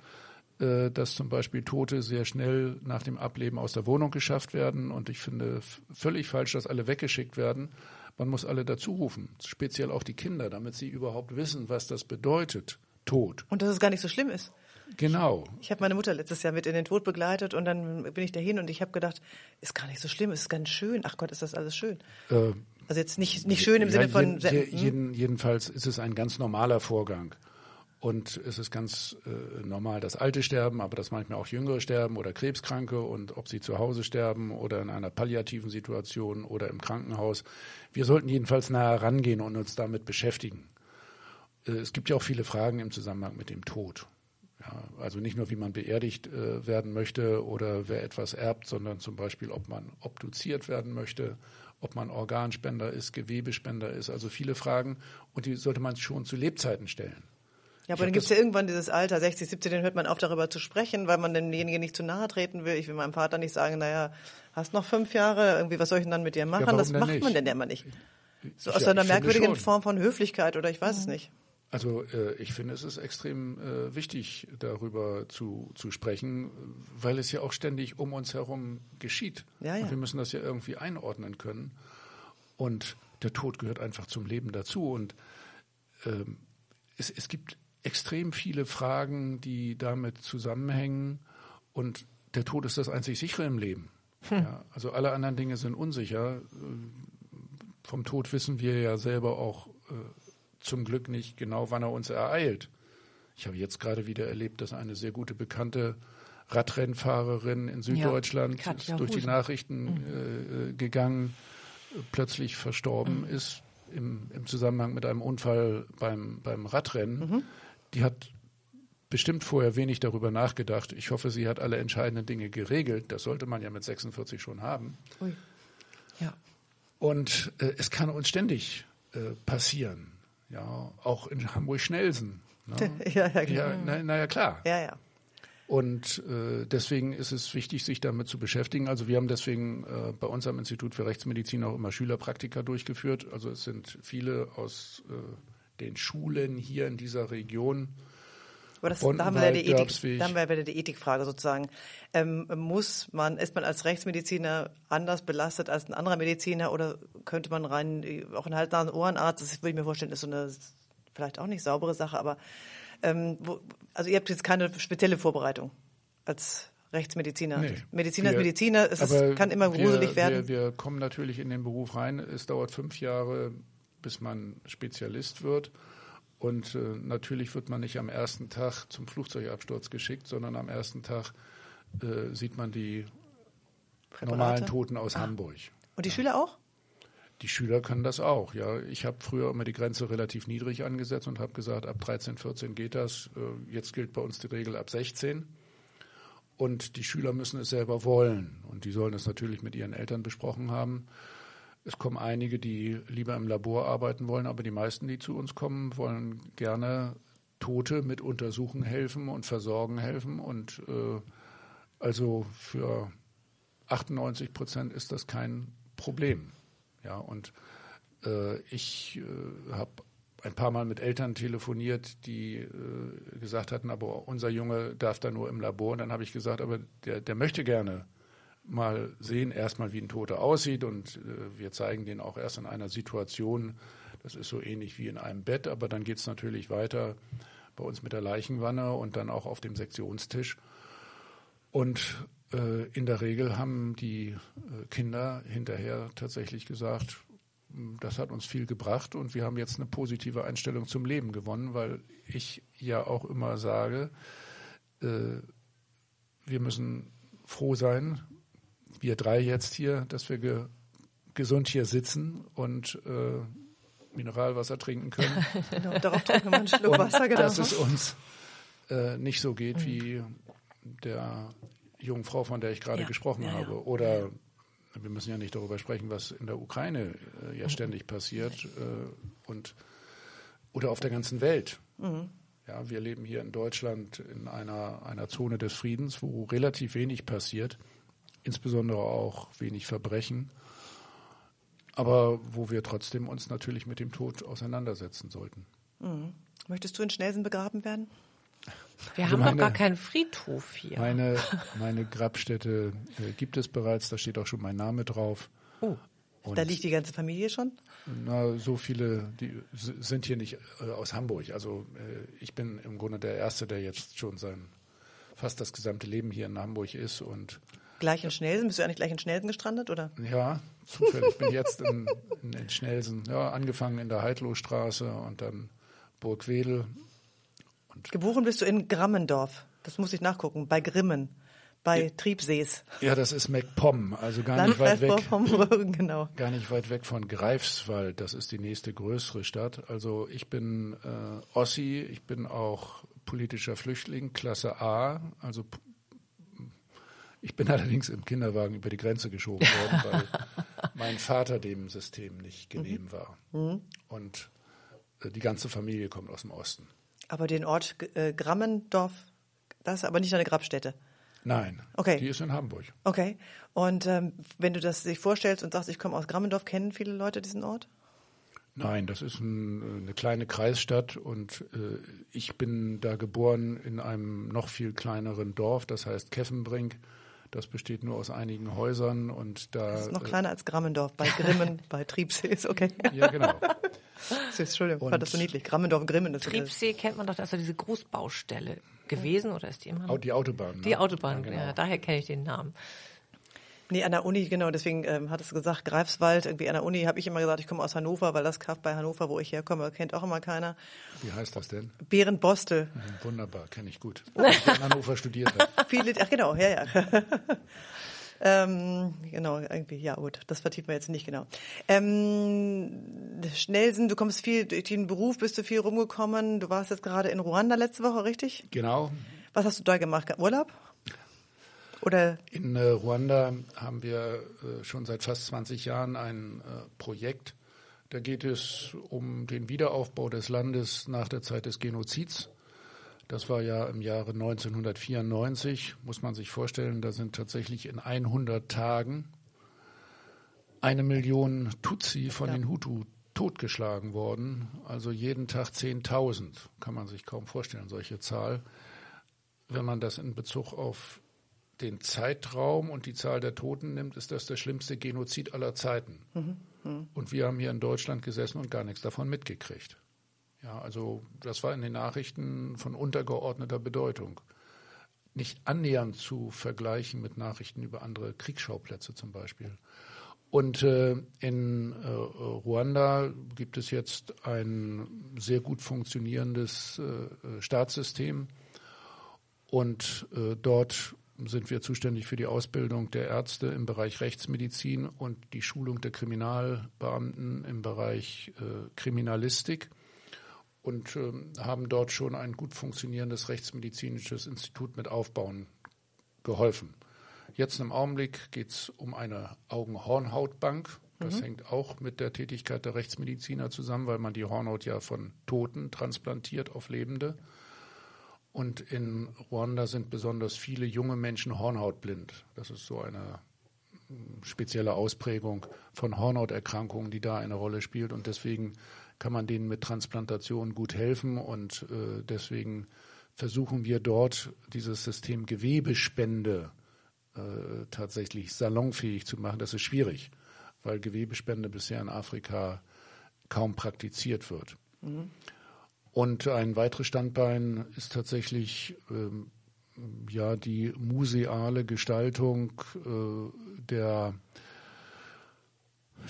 äh, dass zum Beispiel Tote sehr schnell nach dem Ableben aus der Wohnung geschafft werden. Und ich finde völlig falsch, dass alle weggeschickt werden. Man muss alle dazu rufen, speziell auch die Kinder, damit sie überhaupt wissen, was das bedeutet, Tod. Und dass es gar nicht so schlimm ist. Genau. Ich habe meine Mutter letztes Jahr mit in den Tod begleitet und dann bin ich dahin und ich habe gedacht, ist gar nicht so schlimm, ist ganz schön. Ach Gott, ist das alles schön. Äh, also jetzt nicht, nicht schön im ja, Sinne von. Jeden, jeden, jedenfalls ist es ein ganz normaler Vorgang. Und es ist ganz äh, normal, dass Alte sterben, aber dass manchmal auch Jüngere sterben oder Krebskranke und ob sie zu Hause sterben oder in einer palliativen Situation oder im Krankenhaus. Wir sollten jedenfalls nahe rangehen und uns damit beschäftigen. Äh, es gibt ja auch viele Fragen im Zusammenhang mit dem Tod. Ja, also nicht nur, wie man beerdigt äh, werden möchte oder wer etwas erbt, sondern zum Beispiel, ob man obduziert werden möchte, ob man Organspender ist, Gewebespender ist. Also viele Fragen und die sollte man schon zu Lebzeiten stellen. Ja, aber dann gibt es ja irgendwann dieses Alter, 60, 70, dann hört man auf, darüber zu sprechen, weil man demjenigen nicht zu nahe treten will. Ich will meinem Vater nicht sagen, naja, hast noch fünf Jahre, irgendwie, was soll ich denn dann mit dir machen? Ja, das macht nicht? man denn ja immer nicht. So aus ja, einer merkwürdigen Form von Höflichkeit oder ich weiß mhm. es nicht. Also äh, ich finde, es ist extrem äh, wichtig, darüber zu, zu sprechen, weil es ja auch ständig um uns herum geschieht. Ja, ja. Und wir müssen das ja irgendwie einordnen können. Und der Tod gehört einfach zum Leben dazu. Und ähm, es, es gibt extrem viele Fragen, die damit zusammenhängen. Und der Tod ist das einzig sichere im Leben. Hm. Ja, also alle anderen Dinge sind unsicher. Vom Tod wissen wir ja selber auch äh, zum Glück nicht genau, wann er uns ereilt. Ich habe jetzt gerade wieder erlebt, dass eine sehr gute bekannte Radrennfahrerin in Süddeutschland ja, ist durch die Nachrichten mhm. äh, gegangen, plötzlich verstorben mhm. ist im, im, Zusammenhang mit einem Unfall beim, beim Radrennen. Mhm die hat bestimmt vorher wenig darüber nachgedacht. Ich hoffe, sie hat alle entscheidenden Dinge geregelt. Das sollte man ja mit 46 schon haben. Ui. Ja. Und äh, es kann uns ständig äh, passieren. Ja, auch in Hamburg-Schnelsen. Ne? ja, ja, genau. ja, na, na, ja, klar. Ja, ja. Und äh, deswegen ist es wichtig, sich damit zu beschäftigen. Also wir haben deswegen äh, bei uns am Institut für Rechtsmedizin auch immer Schülerpraktika durchgeführt. Also es sind viele aus äh, den Schulen hier in dieser Region. Aber das, da, haben wir die Ethik, da haben wir wieder die Ethikfrage sozusagen. Ähm, muss man, ist man als Rechtsmediziner anders belastet als ein anderer Mediziner oder könnte man rein, auch ein Hals, Nasen, Ohrenarzt, das würde ich mir vorstellen, ist so eine vielleicht auch nicht saubere Sache, aber ähm, wo, also ihr habt jetzt keine spezielle Vorbereitung als Rechtsmediziner. Nee, Mediziner wir, ist Mediziner, es ist, kann immer gruselig wir, werden. Wir, wir kommen natürlich in den Beruf rein, es dauert fünf Jahre bis man Spezialist wird. Und äh, natürlich wird man nicht am ersten Tag zum Flugzeugabsturz geschickt, sondern am ersten Tag äh, sieht man die Präparate? normalen Toten aus ah. Hamburg. Und die ja. Schüler auch? Die Schüler können das auch, ja. Ich habe früher immer die Grenze relativ niedrig angesetzt und habe gesagt, ab 13, 14 geht das. Äh, jetzt gilt bei uns die Regel ab 16. Und die Schüler müssen es selber wollen. Und die sollen es natürlich mit ihren Eltern besprochen haben. Es kommen einige, die lieber im Labor arbeiten wollen, aber die meisten, die zu uns kommen, wollen gerne Tote mit untersuchen helfen und versorgen helfen. Und äh, also für 98 Prozent ist das kein Problem. Ja, und äh, ich äh, habe ein paar Mal mit Eltern telefoniert, die äh, gesagt hatten, aber unser Junge darf da nur im Labor. Und dann habe ich gesagt, aber der, der möchte gerne mal sehen, erstmal wie ein Toter aussieht. Und äh, wir zeigen den auch erst in einer Situation, das ist so ähnlich wie in einem Bett, aber dann geht es natürlich weiter bei uns mit der Leichenwanne und dann auch auf dem Sektionstisch. Und äh, in der Regel haben die äh, Kinder hinterher tatsächlich gesagt, das hat uns viel gebracht und wir haben jetzt eine positive Einstellung zum Leben gewonnen, weil ich ja auch immer sage, äh, wir müssen froh sein, wir drei jetzt hier, dass wir ge gesund hier sitzen und äh, Mineralwasser trinken können. genau, darauf trinken wir einen Schluck Wasser, genau. Dass es uns äh, nicht so geht wie der jungen Frau, von der ich gerade ja, gesprochen ja, habe. Oder wir müssen ja nicht darüber sprechen, was in der Ukraine äh, ja mhm. ständig passiert äh, und oder auf der ganzen Welt. Mhm. Ja, wir leben hier in Deutschland in einer, einer Zone des Friedens, wo relativ wenig passiert, insbesondere auch wenig Verbrechen, aber wo wir trotzdem uns natürlich mit dem Tod auseinandersetzen sollten. Mhm. Möchtest du in Schnelsen begraben werden? Wir also haben meine, doch gar keinen Friedhof hier. Meine, meine Grabstätte äh, gibt es bereits, da steht auch schon mein Name drauf. Oh, Und da liegt die ganze Familie schon? Na, so viele, die sind hier nicht äh, aus Hamburg. Also äh, ich bin im Grunde der Erste, der jetzt schon sein fast das gesamte Leben hier in Hamburg ist und Gleich in Schnelsen? Bist du eigentlich gleich in Schnelsen gestrandet, oder? Ja, zufällig. Ich bin jetzt in, in, in Schnelsen, ja, angefangen in der Heidlohstraße und dann Burgwedel und Geboren bist du in Grammendorf. Das muss ich nachgucken. Bei Grimmen. Bei ja, Triebsees. Ja, das ist MacPom, also gar nicht weit weg. Genau. Gar nicht weit weg von Greifswald. Das ist die nächste größere Stadt. Also ich bin äh, Ossi, ich bin auch politischer Flüchtling, Klasse A. Also ich bin allerdings im Kinderwagen über die Grenze geschoben worden, weil mein Vater dem System nicht genehm mhm. war. Mhm. Und äh, die ganze Familie kommt aus dem Osten. Aber den Ort äh, Grammendorf, das ist aber nicht eine Grabstätte. Nein, okay. die ist in Hamburg. Okay. Und ähm, wenn du das sich vorstellst und sagst, ich komme aus Grammendorf, kennen viele Leute diesen Ort? Nein, das ist ein, eine kleine Kreisstadt und äh, ich bin da geboren in einem noch viel kleineren Dorf, das heißt Keffenbrink. Das besteht nur aus einigen Häusern und da. Das ist noch kleiner als Grammendorf, bei Grimmen, bei Triebsee ist okay. Ja, genau. Entschuldigung, und fand das so niedlich. Grammendorf, Grimmen. Das Triebsee kennt man doch, das ist ja diese Großbaustelle gewesen oder ist die immer noch? Die Autobahn. Ne? Die Autobahn, ja, genau. ja daher kenne ich den Namen. Nee, an der Uni, genau, deswegen ähm, hat es gesagt, Greifswald, irgendwie an der Uni habe ich immer gesagt, ich komme aus Hannover, weil das Kraft bei Hannover, wo ich herkomme, kennt auch immer keiner. Wie heißt das denn? Bärenbostel. Mhm, wunderbar, kenne ich gut. Weil ich in Hannover studiert habe. Viele, ach genau, ja, ja. ähm, genau, irgendwie, ja gut, das vertiefen wir jetzt nicht genau. Ähm, Schnellsen, du kommst viel, durch den Beruf bist du viel rumgekommen, du warst jetzt gerade in Ruanda letzte Woche, richtig? Genau. Was hast du da gemacht? Urlaub? Oder? In äh, Ruanda haben wir äh, schon seit fast 20 Jahren ein äh, Projekt. Da geht es um den Wiederaufbau des Landes nach der Zeit des Genozids. Das war ja im Jahre 1994, muss man sich vorstellen, da sind tatsächlich in 100 Tagen eine Million Tutsi von ja. den Hutu totgeschlagen worden. Also jeden Tag 10.000, kann man sich kaum vorstellen, solche Zahl. Wenn man das in Bezug auf den Zeitraum und die Zahl der Toten nimmt, ist das der schlimmste Genozid aller Zeiten. Mhm. Mhm. Und wir haben hier in Deutschland gesessen und gar nichts davon mitgekriegt. Ja, also das war in den Nachrichten von untergeordneter Bedeutung. Nicht annähernd zu vergleichen mit Nachrichten über andere Kriegsschauplätze zum Beispiel. Und äh, in äh, Ruanda gibt es jetzt ein sehr gut funktionierendes äh, Staatssystem. Und äh, dort sind wir zuständig für die Ausbildung der Ärzte im Bereich Rechtsmedizin und die Schulung der Kriminalbeamten im Bereich äh, Kriminalistik und äh, haben dort schon ein gut funktionierendes rechtsmedizinisches Institut mit aufbauen geholfen. Jetzt im Augenblick geht es um eine Augenhornhautbank. Das mhm. hängt auch mit der Tätigkeit der Rechtsmediziner zusammen, weil man die Hornhaut ja von Toten transplantiert auf Lebende. Und in Ruanda sind besonders viele junge Menschen hornhautblind. Das ist so eine spezielle Ausprägung von Hornhauterkrankungen, die da eine Rolle spielt. Und deswegen kann man denen mit Transplantation gut helfen. Und äh, deswegen versuchen wir dort dieses System Gewebespende äh, tatsächlich salonfähig zu machen. Das ist schwierig, weil Gewebespende bisher in Afrika kaum praktiziert wird. Mhm. Und ein weiteres Standbein ist tatsächlich ähm, ja die museale Gestaltung äh, der,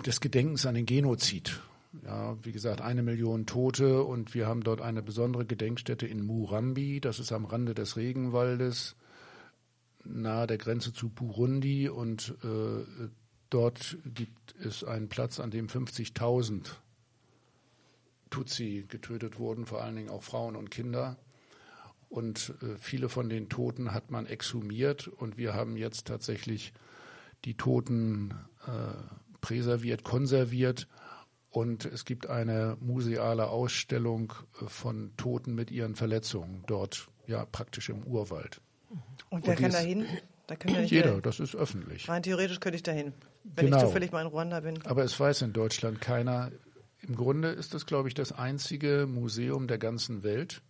des Gedenkens an den Genozid. Ja, wie gesagt, eine Million Tote und wir haben dort eine besondere Gedenkstätte in Murambi, das ist am Rande des Regenwaldes, nahe der Grenze zu Burundi und äh, dort gibt es einen Platz, an dem 50.000 Tutsi getötet wurden, vor allen Dingen auch Frauen und Kinder. Und äh, viele von den Toten hat man exhumiert und wir haben jetzt tatsächlich die Toten äh, präserviert, konserviert und es gibt eine museale Ausstellung äh, von Toten mit ihren Verletzungen dort, ja praktisch im Urwald. Und wer und kann da hin? Da kann ja jeder, hin. das ist öffentlich. Rein theoretisch könnte ich da hin, wenn genau. ich zufällig mal in Ruanda bin. Aber es weiß in Deutschland keiner. Im Grunde ist das, glaube ich, das einzige Museum der ganzen Welt,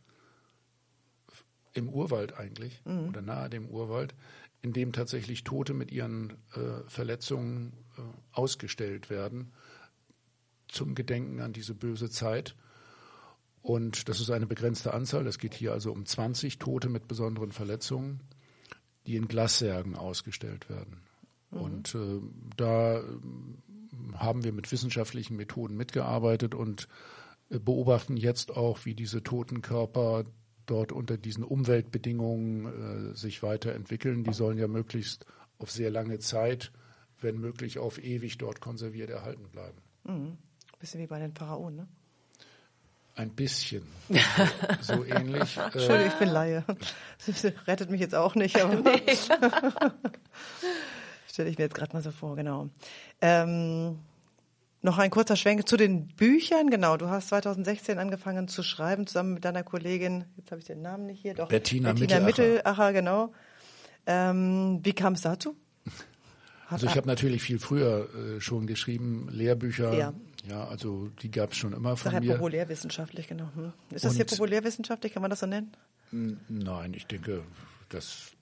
im Urwald eigentlich mhm. oder nahe dem Urwald, in dem tatsächlich Tote mit ihren äh, Verletzungen äh, ausgestellt werden zum Gedenken an diese böse Zeit. Und das ist eine begrenzte Anzahl. Es geht hier also um 20 Tote mit besonderen Verletzungen, die in Glassärgen ausgestellt werden. Mhm. Und äh, da äh, haben wir mit wissenschaftlichen Methoden mitgearbeitet und äh, beobachten jetzt auch, wie diese toten Körper dort unter diesen Umweltbedingungen äh, sich weiterentwickeln. Die sollen ja möglichst auf sehr lange Zeit, wenn möglich auf ewig dort konserviert erhalten bleiben. Mhm. Bisschen wie bei den Pharaonen, ne? Ein bisschen. so ähnlich. Entschuldigung, ich bin Laie. Das rettet mich jetzt auch nicht, aber stelle ich mir jetzt gerade mal so vor, genau. Ähm, noch ein kurzer Schwenk zu den Büchern. Genau, du hast 2016 angefangen zu schreiben, zusammen mit deiner Kollegin, jetzt habe ich den Namen nicht hier, doch. Bettina, Bettina Mittelacher. Mittelacher, genau. Ähm, wie kam es dazu? Also ich habe natürlich viel früher äh, schon geschrieben, Lehrbücher. Ja. Ja, also die gab es schon immer von Sag mir. populärwissenschaftlich, genau. Hm. Ist das Und, hier populärwissenschaftlich, kann man das so nennen? Nein, ich denke, das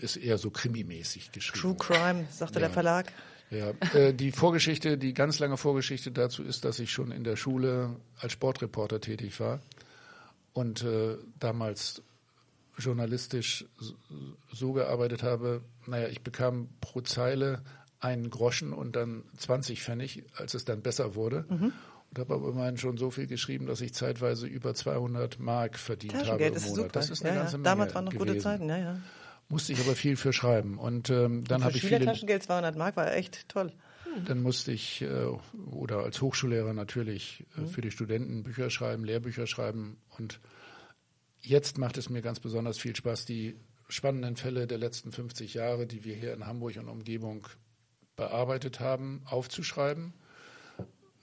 ist eher so krimimäßig geschrieben. True Crime, sagte ja. der Verlag. Ja, äh, die Vorgeschichte, die ganz lange Vorgeschichte dazu ist, dass ich schon in der Schule als Sportreporter tätig war und äh, damals journalistisch so gearbeitet habe, naja, ich bekam pro Zeile einen Groschen und dann 20 Pfennig, als es dann besser wurde. Mhm. Und habe aber immerhin schon so viel geschrieben, dass ich zeitweise über 200 Mark verdient habe im Monat. Ist. Das ist eine ja, ganze ja. Menge Damals waren noch gewesen. gute Zeiten, ja, ja. Musste ich aber viel für schreiben. Und ähm, dann habe ich viele... Taschengeld 200 Mark war echt toll. Dann musste ich, äh, oder als Hochschullehrer natürlich, äh, mhm. für die Studenten Bücher schreiben, Lehrbücher schreiben. Und jetzt macht es mir ganz besonders viel Spaß, die spannenden Fälle der letzten 50 Jahre, die wir hier in Hamburg und Umgebung bearbeitet haben, aufzuschreiben.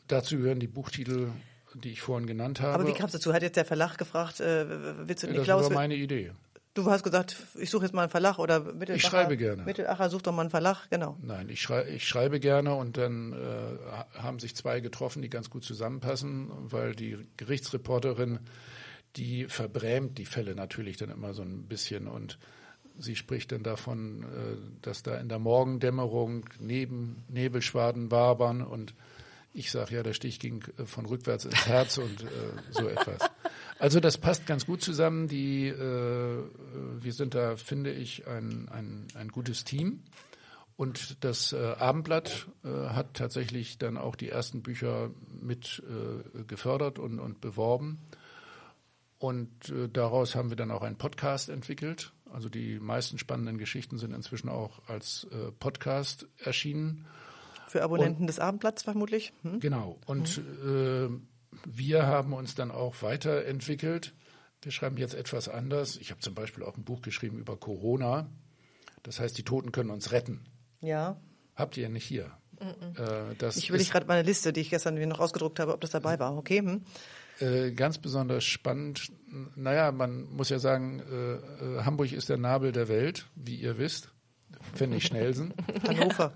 Dazu gehören die Buchtitel, die ich vorhin genannt habe. Aber wie kam es dazu? Hat jetzt der Verlag gefragt, äh, willst du nicht Klaus? Das war meine Idee. Du hast gesagt, ich suche jetzt mal einen Verlag oder Mittelacher. Ich schreibe gerne. Mittelacher sucht doch mal einen Verlag, genau. Nein, ich, schrei ich schreibe gerne und dann äh, haben sich zwei getroffen, die ganz gut zusammenpassen, weil die Gerichtsreporterin, die verbrämt die Fälle natürlich dann immer so ein bisschen und sie spricht dann davon, äh, dass da in der Morgendämmerung neben Nebelschwaden wabern und ich sage ja, der Stich ging äh, von rückwärts ins Herz und äh, so etwas. Also das passt ganz gut zusammen. Die, äh, wir sind da, finde ich, ein, ein, ein gutes Team. Und das äh, Abendblatt äh, hat tatsächlich dann auch die ersten Bücher mit äh, gefördert und, und beworben. Und äh, daraus haben wir dann auch einen Podcast entwickelt. Also die meisten spannenden Geschichten sind inzwischen auch als äh, Podcast erschienen. Für Abonnenten und, des Abendblatts vermutlich. Hm? Genau. Und hm. äh, wir haben uns dann auch weiterentwickelt. Wir schreiben jetzt etwas anders. Ich habe zum Beispiel auch ein Buch geschrieben über Corona. Das heißt, die Toten können uns retten. Ja. Habt ihr nicht hier? Äh, ich will gerade meine Liste, die ich gestern noch ausgedruckt habe, ob das dabei war. Okay. Hm. Äh, ganz besonders spannend. Naja, man muss ja sagen, äh, Hamburg ist der Nabel der Welt, wie ihr wisst. Pfennig-Schnelsen. Hannover.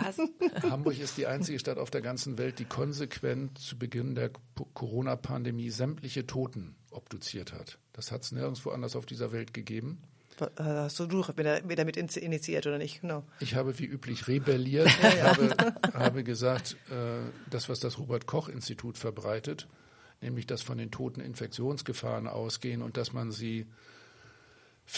Was? Hamburg ist die einzige Stadt auf der ganzen Welt, die konsequent zu Beginn der Corona-Pandemie sämtliche Toten obduziert hat. Das hat es nirgendwo anders auf dieser Welt gegeben. Hast du, du wieder mit initiiert oder nicht? Genau. Ich habe wie üblich rebelliert, ja, ja. Habe, habe gesagt, äh, das, was das Robert-Koch-Institut verbreitet, nämlich dass von den Toten Infektionsgefahren ausgehen und dass man sie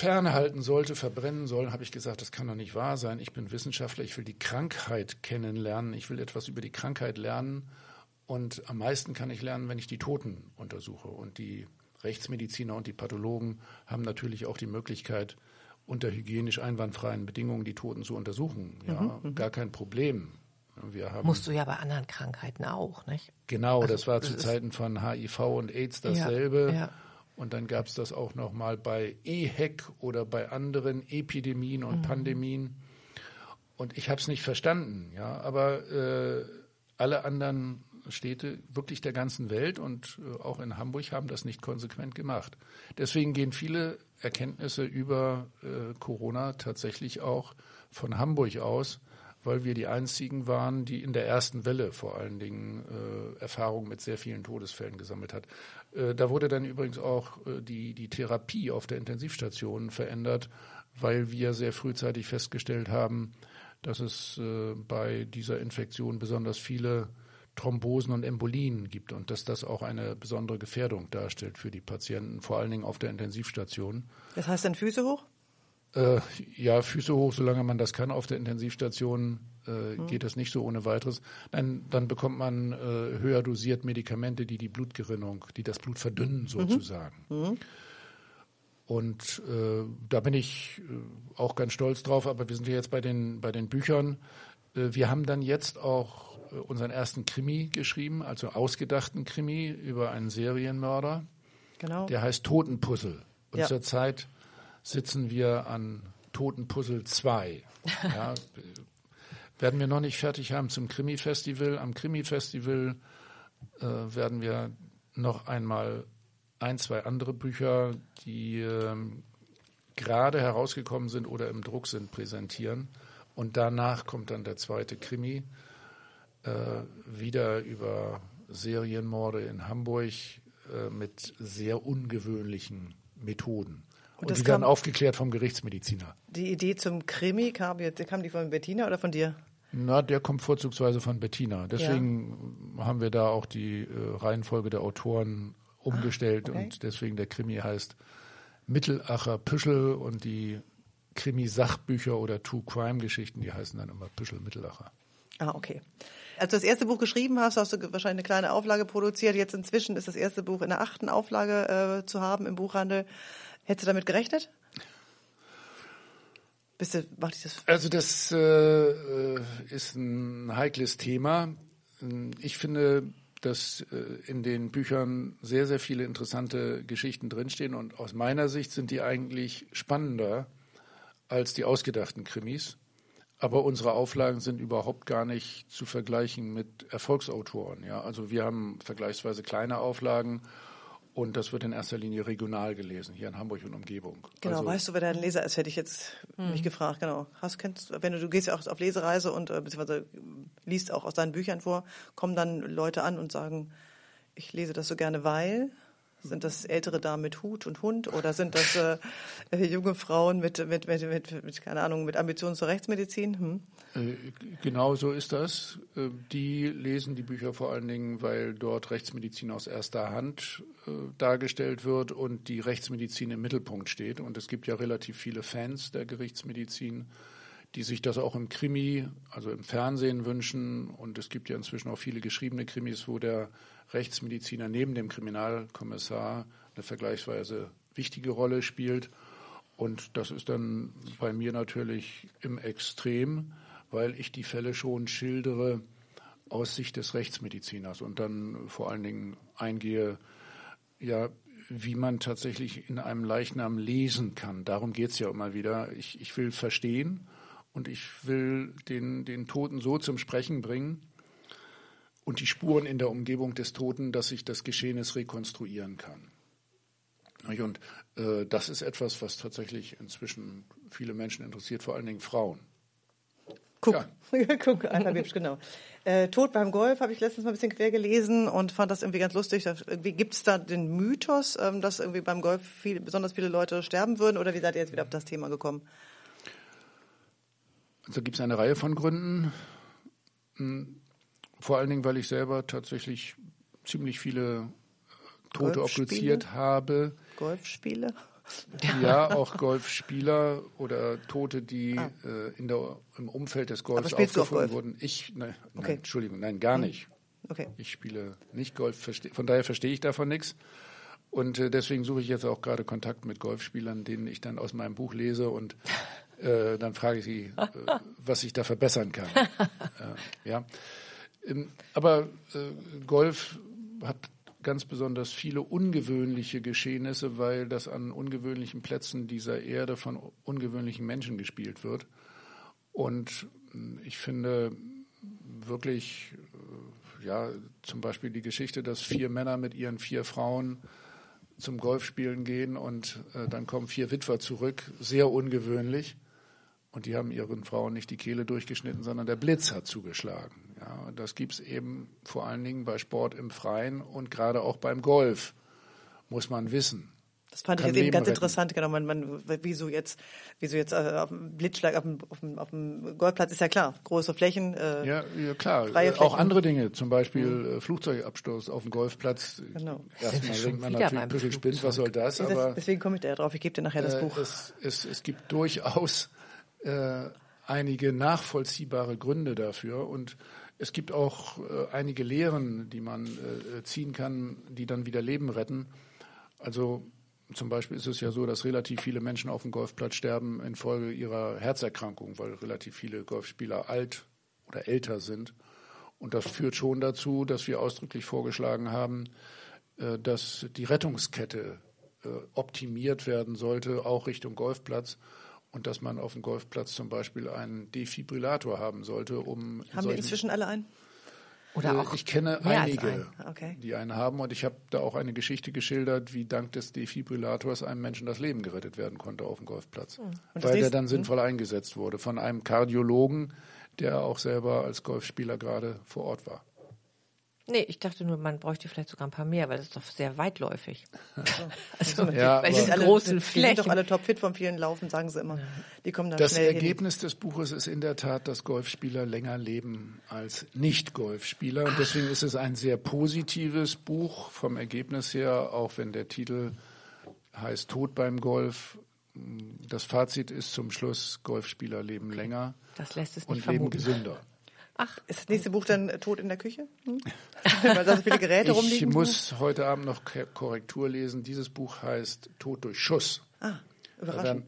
fernhalten sollte, verbrennen soll, habe ich gesagt, das kann doch nicht wahr sein. Ich bin Wissenschaftler, ich will die Krankheit kennenlernen, ich will etwas über die Krankheit lernen und am meisten kann ich lernen, wenn ich die Toten untersuche. Und die Rechtsmediziner und die Pathologen haben natürlich auch die Möglichkeit, unter hygienisch einwandfreien Bedingungen die Toten zu untersuchen. Ja, mhm, mhm. gar kein Problem. Wir haben, Musst du ja bei anderen Krankheiten auch, nicht? Genau, also, das war zu Zeiten von HIV und AIDS dasselbe. Ja, ja. Und dann gab es das auch noch mal bei EHEC oder bei anderen Epidemien und mhm. Pandemien. Und ich habe es nicht verstanden, ja. Aber äh, alle anderen Städte wirklich der ganzen Welt und äh, auch in Hamburg haben das nicht konsequent gemacht. Deswegen gehen viele Erkenntnisse über äh, Corona tatsächlich auch von Hamburg aus weil wir die einzigen waren, die in der ersten Welle vor allen Dingen äh, Erfahrungen mit sehr vielen Todesfällen gesammelt hat. Äh, da wurde dann übrigens auch äh, die, die Therapie auf der Intensivstation verändert, weil wir sehr frühzeitig festgestellt haben, dass es äh, bei dieser Infektion besonders viele Thrombosen und Embolien gibt und dass das auch eine besondere Gefährdung darstellt für die Patienten, vor allen Dingen auf der Intensivstation. Das heißt dann Füße hoch? Äh, ja, Füße hoch, solange man das kann auf der Intensivstation, äh, mhm. geht das nicht so ohne weiteres. Dann, dann bekommt man äh, höher dosiert Medikamente, die die Blutgerinnung, die das Blut verdünnen mhm. sozusagen. Mhm. Und äh, da bin ich äh, auch ganz stolz drauf, aber wir sind ja jetzt bei den, bei den Büchern. Äh, wir haben dann jetzt auch unseren ersten Krimi geschrieben, also ausgedachten Krimi über einen Serienmörder. Genau. Der heißt Totenpuzzle. Und ja. zurzeit sitzen wir an Totenpuzzle 2. Ja, werden wir noch nicht fertig haben zum Krimi-Festival. Am Krimi-Festival äh, werden wir noch einmal ein, zwei andere Bücher, die äh, gerade herausgekommen sind oder im Druck sind, präsentieren. Und danach kommt dann der zweite Krimi, äh, wieder über Serienmorde in Hamburg äh, mit sehr ungewöhnlichen Methoden. Und, und die werden aufgeklärt vom Gerichtsmediziner. Die Idee zum Krimi kam, kam die von Bettina oder von dir? Na, der kommt vorzugsweise von Bettina. Deswegen ja. haben wir da auch die äh, Reihenfolge der Autoren umgestellt ah, okay. und deswegen der Krimi heißt Mittelacher Püschel und die Krimi-Sachbücher oder True Crime-Geschichten, die heißen dann immer Püschel Mittelacher. Ah, okay. Als du das erste Buch geschrieben hast, hast du wahrscheinlich eine kleine Auflage produziert. Jetzt inzwischen ist das erste Buch in der achten Auflage äh, zu haben im Buchhandel. Hättest du damit gerechnet? Bist du, mach ich das? Also das äh, ist ein heikles Thema. Ich finde, dass äh, in den Büchern sehr, sehr viele interessante Geschichten drinstehen und aus meiner Sicht sind die eigentlich spannender als die ausgedachten Krimis. Aber unsere Auflagen sind überhaupt gar nicht zu vergleichen mit Erfolgsautoren. Ja, also wir haben vergleichsweise kleine Auflagen und das wird in erster Linie regional gelesen, hier in Hamburg und Umgebung. Genau, also, weißt du, wer dein Leser ist, hätte ich jetzt mhm. mich gefragt. Genau. Hast, kennst, wenn du, du gehst ja auch auf Lesereise und äh, beziehungsweise liest auch aus deinen Büchern vor, kommen dann Leute an und sagen, ich lese das so gerne, weil sind das ältere Damen mit Hut und Hund oder sind das äh, äh, junge Frauen mit, mit, mit, mit, mit, keine Ahnung, mit Ambitionen zur Rechtsmedizin? Hm? Äh, genau so ist das. Äh, die lesen die Bücher vor allen Dingen, weil dort Rechtsmedizin aus erster Hand dargestellt wird und die Rechtsmedizin im Mittelpunkt steht. Und es gibt ja relativ viele Fans der Gerichtsmedizin die sich das auch im Krimi, also im Fernsehen wünschen. Und es gibt ja inzwischen auch viele geschriebene Krimis, wo der Rechtsmediziner neben dem Kriminalkommissar eine vergleichsweise wichtige Rolle spielt. Und das ist dann bei mir natürlich im Extrem, weil ich die Fälle schon schildere aus Sicht des Rechtsmediziners und dann vor allen Dingen eingehe, ja, wie man tatsächlich in einem Leichnam lesen kann. Darum geht es ja immer wieder. Ich, ich will verstehen und ich will den, den Toten so zum Sprechen bringen und die Spuren in der Umgebung des Toten, dass ich das Geschehnis rekonstruieren kann. Und äh, das ist etwas, was tatsächlich inzwischen viele Menschen interessiert, vor allen Dingen Frauen. Guck, ja. guck, Anna Websch, genau. Äh, Tod beim Golf habe ich letztens mal ein bisschen quer gelesen und fand das irgendwie ganz lustig. irgendwie gibt es da den Mythos, ähm, dass irgendwie beim Golf viel, besonders viele Leute sterben würden oder wie seid ihr jetzt wieder auf das Thema gekommen? Also gibt es eine Reihe von Gründen. Hm, vor allen Dingen, weil ich selber tatsächlich ziemlich viele äh, Tote obduziert habe. Golfspiele? Ja, auch Golfspieler oder Tote, die ah. äh, in der, im Umfeld des Golfs aufgefunden Golf? wurden. Ich, ne, okay. nein, Entschuldigung, nein, gar hm. nicht. Okay. Ich spiele nicht Golf, von daher verstehe ich davon nichts. Und äh, deswegen suche ich jetzt auch gerade Kontakt mit Golfspielern, denen ich dann aus meinem Buch lese und äh, dann frage ich sie, äh, was ich da verbessern kann. Äh, ja. Ähm, aber äh, Golf hat ganz besonders viele ungewöhnliche Geschehnisse, weil das an ungewöhnlichen Plätzen dieser Erde von ungewöhnlichen Menschen gespielt wird. Und hm, ich finde wirklich, äh, ja, zum Beispiel die Geschichte, dass vier Männer mit ihren vier Frauen zum Golfspielen gehen und äh, dann kommen vier Witwer zurück, sehr ungewöhnlich. Und die haben ihren Frauen nicht die Kehle durchgeschnitten, sondern der Blitz hat zugeschlagen. Ja, und das gibt es eben vor allen Dingen bei Sport im Freien und gerade auch beim Golf, muss man wissen. Das fand ich jetzt eben ganz retten. interessant, genau. Man, man, wieso jetzt, wieso jetzt äh, auf dem Blitzschlag auf dem, auf, dem, auf dem Golfplatz ist ja klar, große Flächen. Äh, ja, ja, klar. Freie Flächen. Auch andere Dinge, zum Beispiel mhm. Flugzeugabsturz auf dem Golfplatz. Genau. Erstmal denkt man natürlich ein bisschen spinnt, was soll das? Aber, Deswegen komme ich da drauf. Ich gebe dir nachher das äh, Buch. Es, es, es gibt durchaus äh, einige nachvollziehbare Gründe dafür und es gibt auch äh, einige Lehren, die man äh, ziehen kann, die dann wieder Leben retten. Also zum Beispiel ist es ja so, dass relativ viele Menschen auf dem Golfplatz sterben infolge ihrer Herzerkrankung, weil relativ viele Golfspieler alt oder älter sind. Und das führt schon dazu, dass wir ausdrücklich vorgeschlagen haben, äh, dass die Rettungskette äh, optimiert werden sollte, auch Richtung Golfplatz und dass man auf dem Golfplatz zum Beispiel einen Defibrillator haben sollte, um. Haben wir inzwischen alle einen? Oder auch ich kenne einige, ein. okay. die einen haben und ich habe da auch eine Geschichte geschildert, wie dank des Defibrillators einem Menschen das Leben gerettet werden konnte auf dem Golfplatz, hm. weil der dann hm? sinnvoll eingesetzt wurde von einem Kardiologen, der auch selber als Golfspieler gerade vor Ort war. Nee, ich dachte nur, man bräuchte vielleicht sogar ein paar mehr, weil das ist doch sehr weitläufig. also, ja, bei diesen großen Flächen. Die sind doch alle topfit vom vielen Laufen, sagen sie immer. Die kommen dann das schnell Ergebnis hin. des Buches ist in der Tat, dass Golfspieler länger leben als Nicht-Golfspieler. Und deswegen ist es ein sehr positives Buch vom Ergebnis her, auch wenn der Titel heißt Tod beim Golf. Das Fazit ist zum Schluss, Golfspieler leben länger das lässt es nicht und vermuten. leben gesünder. Ach, ist das nächste Buch dann Tod in der Küche? Hm? Weil da so viele Geräte ich rumliegen? Ich muss heute Abend noch Korrektur lesen. Dieses Buch heißt Tod durch Schuss. Ah, überraschend.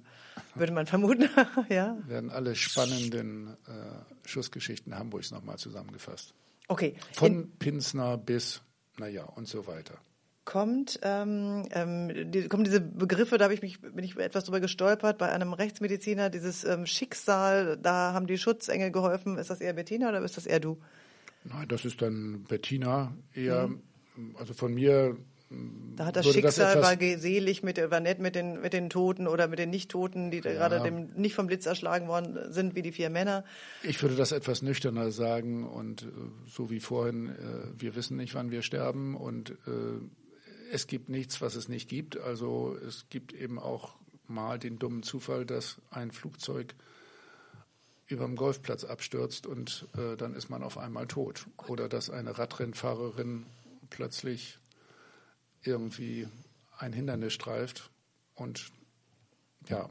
Würde man vermuten, ja. Werden alle spannenden äh, Schussgeschichten Hamburgs nochmal zusammengefasst. Okay. Von in Pinsner bis, naja, und so weiter kommt, ähm, ähm, die, kommen diese Begriffe, da habe ich mich, bin ich etwas drüber gestolpert, bei einem Rechtsmediziner, dieses ähm, Schicksal, da haben die Schutzengel geholfen. Ist das eher Bettina oder ist das eher du? Nein, das ist dann Bettina eher, mhm. also von mir. Da hat das Schicksal, das war selig mit, war nett mit den, mit den Toten oder mit den Nicht-Toten, die ja. gerade dem, nicht vom Blitz erschlagen worden sind, wie die vier Männer. Ich würde das etwas nüchterner sagen und äh, so wie vorhin, äh, wir wissen nicht, wann wir sterben und äh, es gibt nichts, was es nicht gibt. Also es gibt eben auch mal den dummen Zufall, dass ein Flugzeug über dem Golfplatz abstürzt und äh, dann ist man auf einmal tot. Oder dass eine Radrennfahrerin plötzlich irgendwie ein Hindernis streift und ja.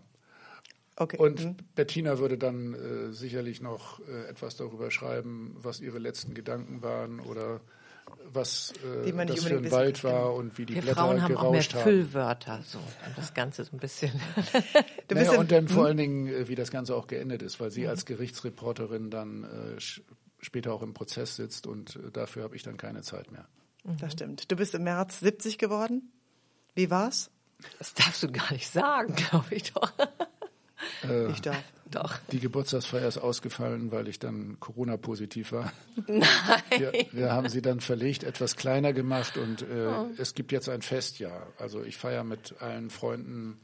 Okay. Und mhm. Bettina würde dann äh, sicherlich noch äh, etwas darüber schreiben, was ihre letzten Gedanken waren oder was äh, das für ein Wald war und wie die Wir Blätter Frauen haben gerauscht auch mehr Füllwörter, so, um das Ganze so ein bisschen. du naja, und dann vor hm? allen Dingen, äh, wie das Ganze auch geendet ist, weil sie mhm. als Gerichtsreporterin dann äh, später auch im Prozess sitzt und äh, dafür habe ich dann keine Zeit mehr. Mhm. Das stimmt. Du bist im März 70 geworden. Wie war's? Das darfst du gar nicht sagen, glaube ich doch. Äh, ich darf. Doch. Die Geburtstagsfeier ist ausgefallen, weil ich dann Corona-positiv war. Nein. Wir, wir, haben sie dann verlegt, etwas kleiner gemacht und äh, oh. es gibt jetzt ein Festjahr. Also ich feiere mit allen Freunden,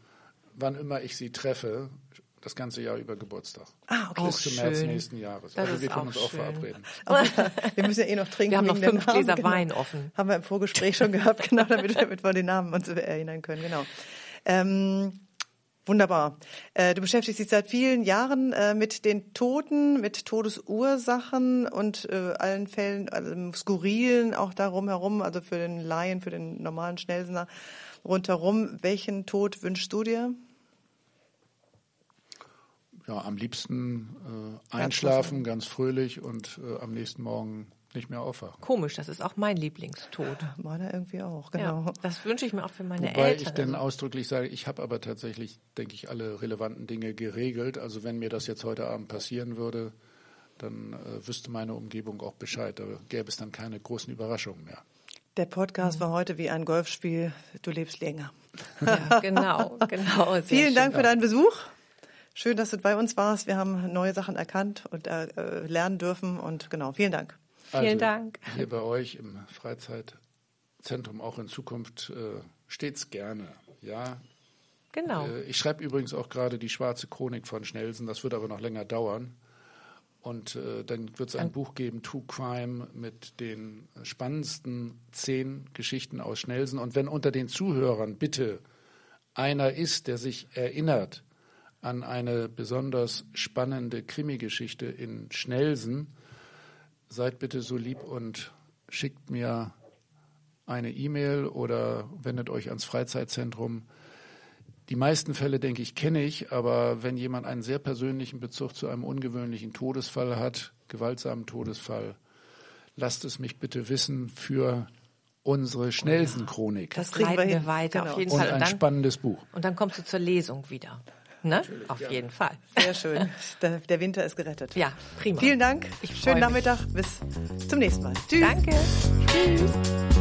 wann immer ich sie treffe, das ganze Jahr über Geburtstag. Ah, okay. Bis zum schön. März nächsten Jahres. Das also ist wir können auch uns auch schön. verabreden. Wir müssen ja eh noch trinken. Wir haben noch fünf Gläser Wein offen. Haben wir im Vorgespräch schon gehabt, genau, damit, damit wir den Namen uns erinnern können, genau. Ähm, wunderbar. Äh, du beschäftigst dich seit vielen Jahren äh, mit den Toten, mit Todesursachen und äh, allen Fällen, also Skurrilen auch darum herum, also für den Laien, für den normalen Schnellsender rundherum. Welchen Tod wünschst du dir? Ja, am liebsten äh, einschlafen, ganz fröhlich und äh, am nächsten Morgen nicht mehr aufwachen. Komisch, das ist auch mein Lieblingstod. Meiner irgendwie auch, genau. Ja, das wünsche ich mir auch für meine Wobei Eltern. ich denn ausdrücklich sage, ich habe aber tatsächlich, denke ich, alle relevanten Dinge geregelt. Also wenn mir das jetzt heute Abend passieren würde, dann äh, wüsste meine Umgebung auch Bescheid. Da gäbe es dann keine großen Überraschungen mehr. Der Podcast war heute wie ein Golfspiel. Du lebst länger. ja, genau, genau. sehr Vielen schön. Dank für deinen Besuch. Schön, dass du bei uns warst. Wir haben neue Sachen erkannt und äh, äh, lernen dürfen. Und genau, vielen Dank. Vielen Dank. Hier bei euch im Freizeitzentrum auch in Zukunft äh, stets gerne. Ja, Genau. Äh, Ich schreibe übrigens auch gerade die schwarze Chronik von Schnelsen. Das wird aber noch länger dauern. Und äh, dann wird es ein Buch geben, True Crime, mit den spannendsten zehn Geschichten aus Schnelsen. Und wenn unter den Zuhörern bitte einer ist, der sich erinnert an eine besonders spannende Krimi-Geschichte in Schnelsen, seid bitte so lieb und schickt mir eine E-Mail oder wendet euch ans Freizeitzentrum. Die meisten Fälle, denke ich, kenne ich, aber wenn jemand einen sehr persönlichen Bezug zu einem ungewöhnlichen Todesfall hat, gewaltsamen Todesfall, lasst es mich bitte wissen für unsere Schnellsen-Chronik. Das kriegen wir weiter, Genau. auf jeden Und Fall. ein Und dann, spannendes Buch. und dann kommst du zur Lesung wieder. Ne? Auf jeden Fall. Sehr schön. Der, der Winter ist gerettet. Ja, prima. Vielen Dank. Schönen mich. Nachmittag. Bis zum nächsten Mal. Tschüss. Danke. Tschüss.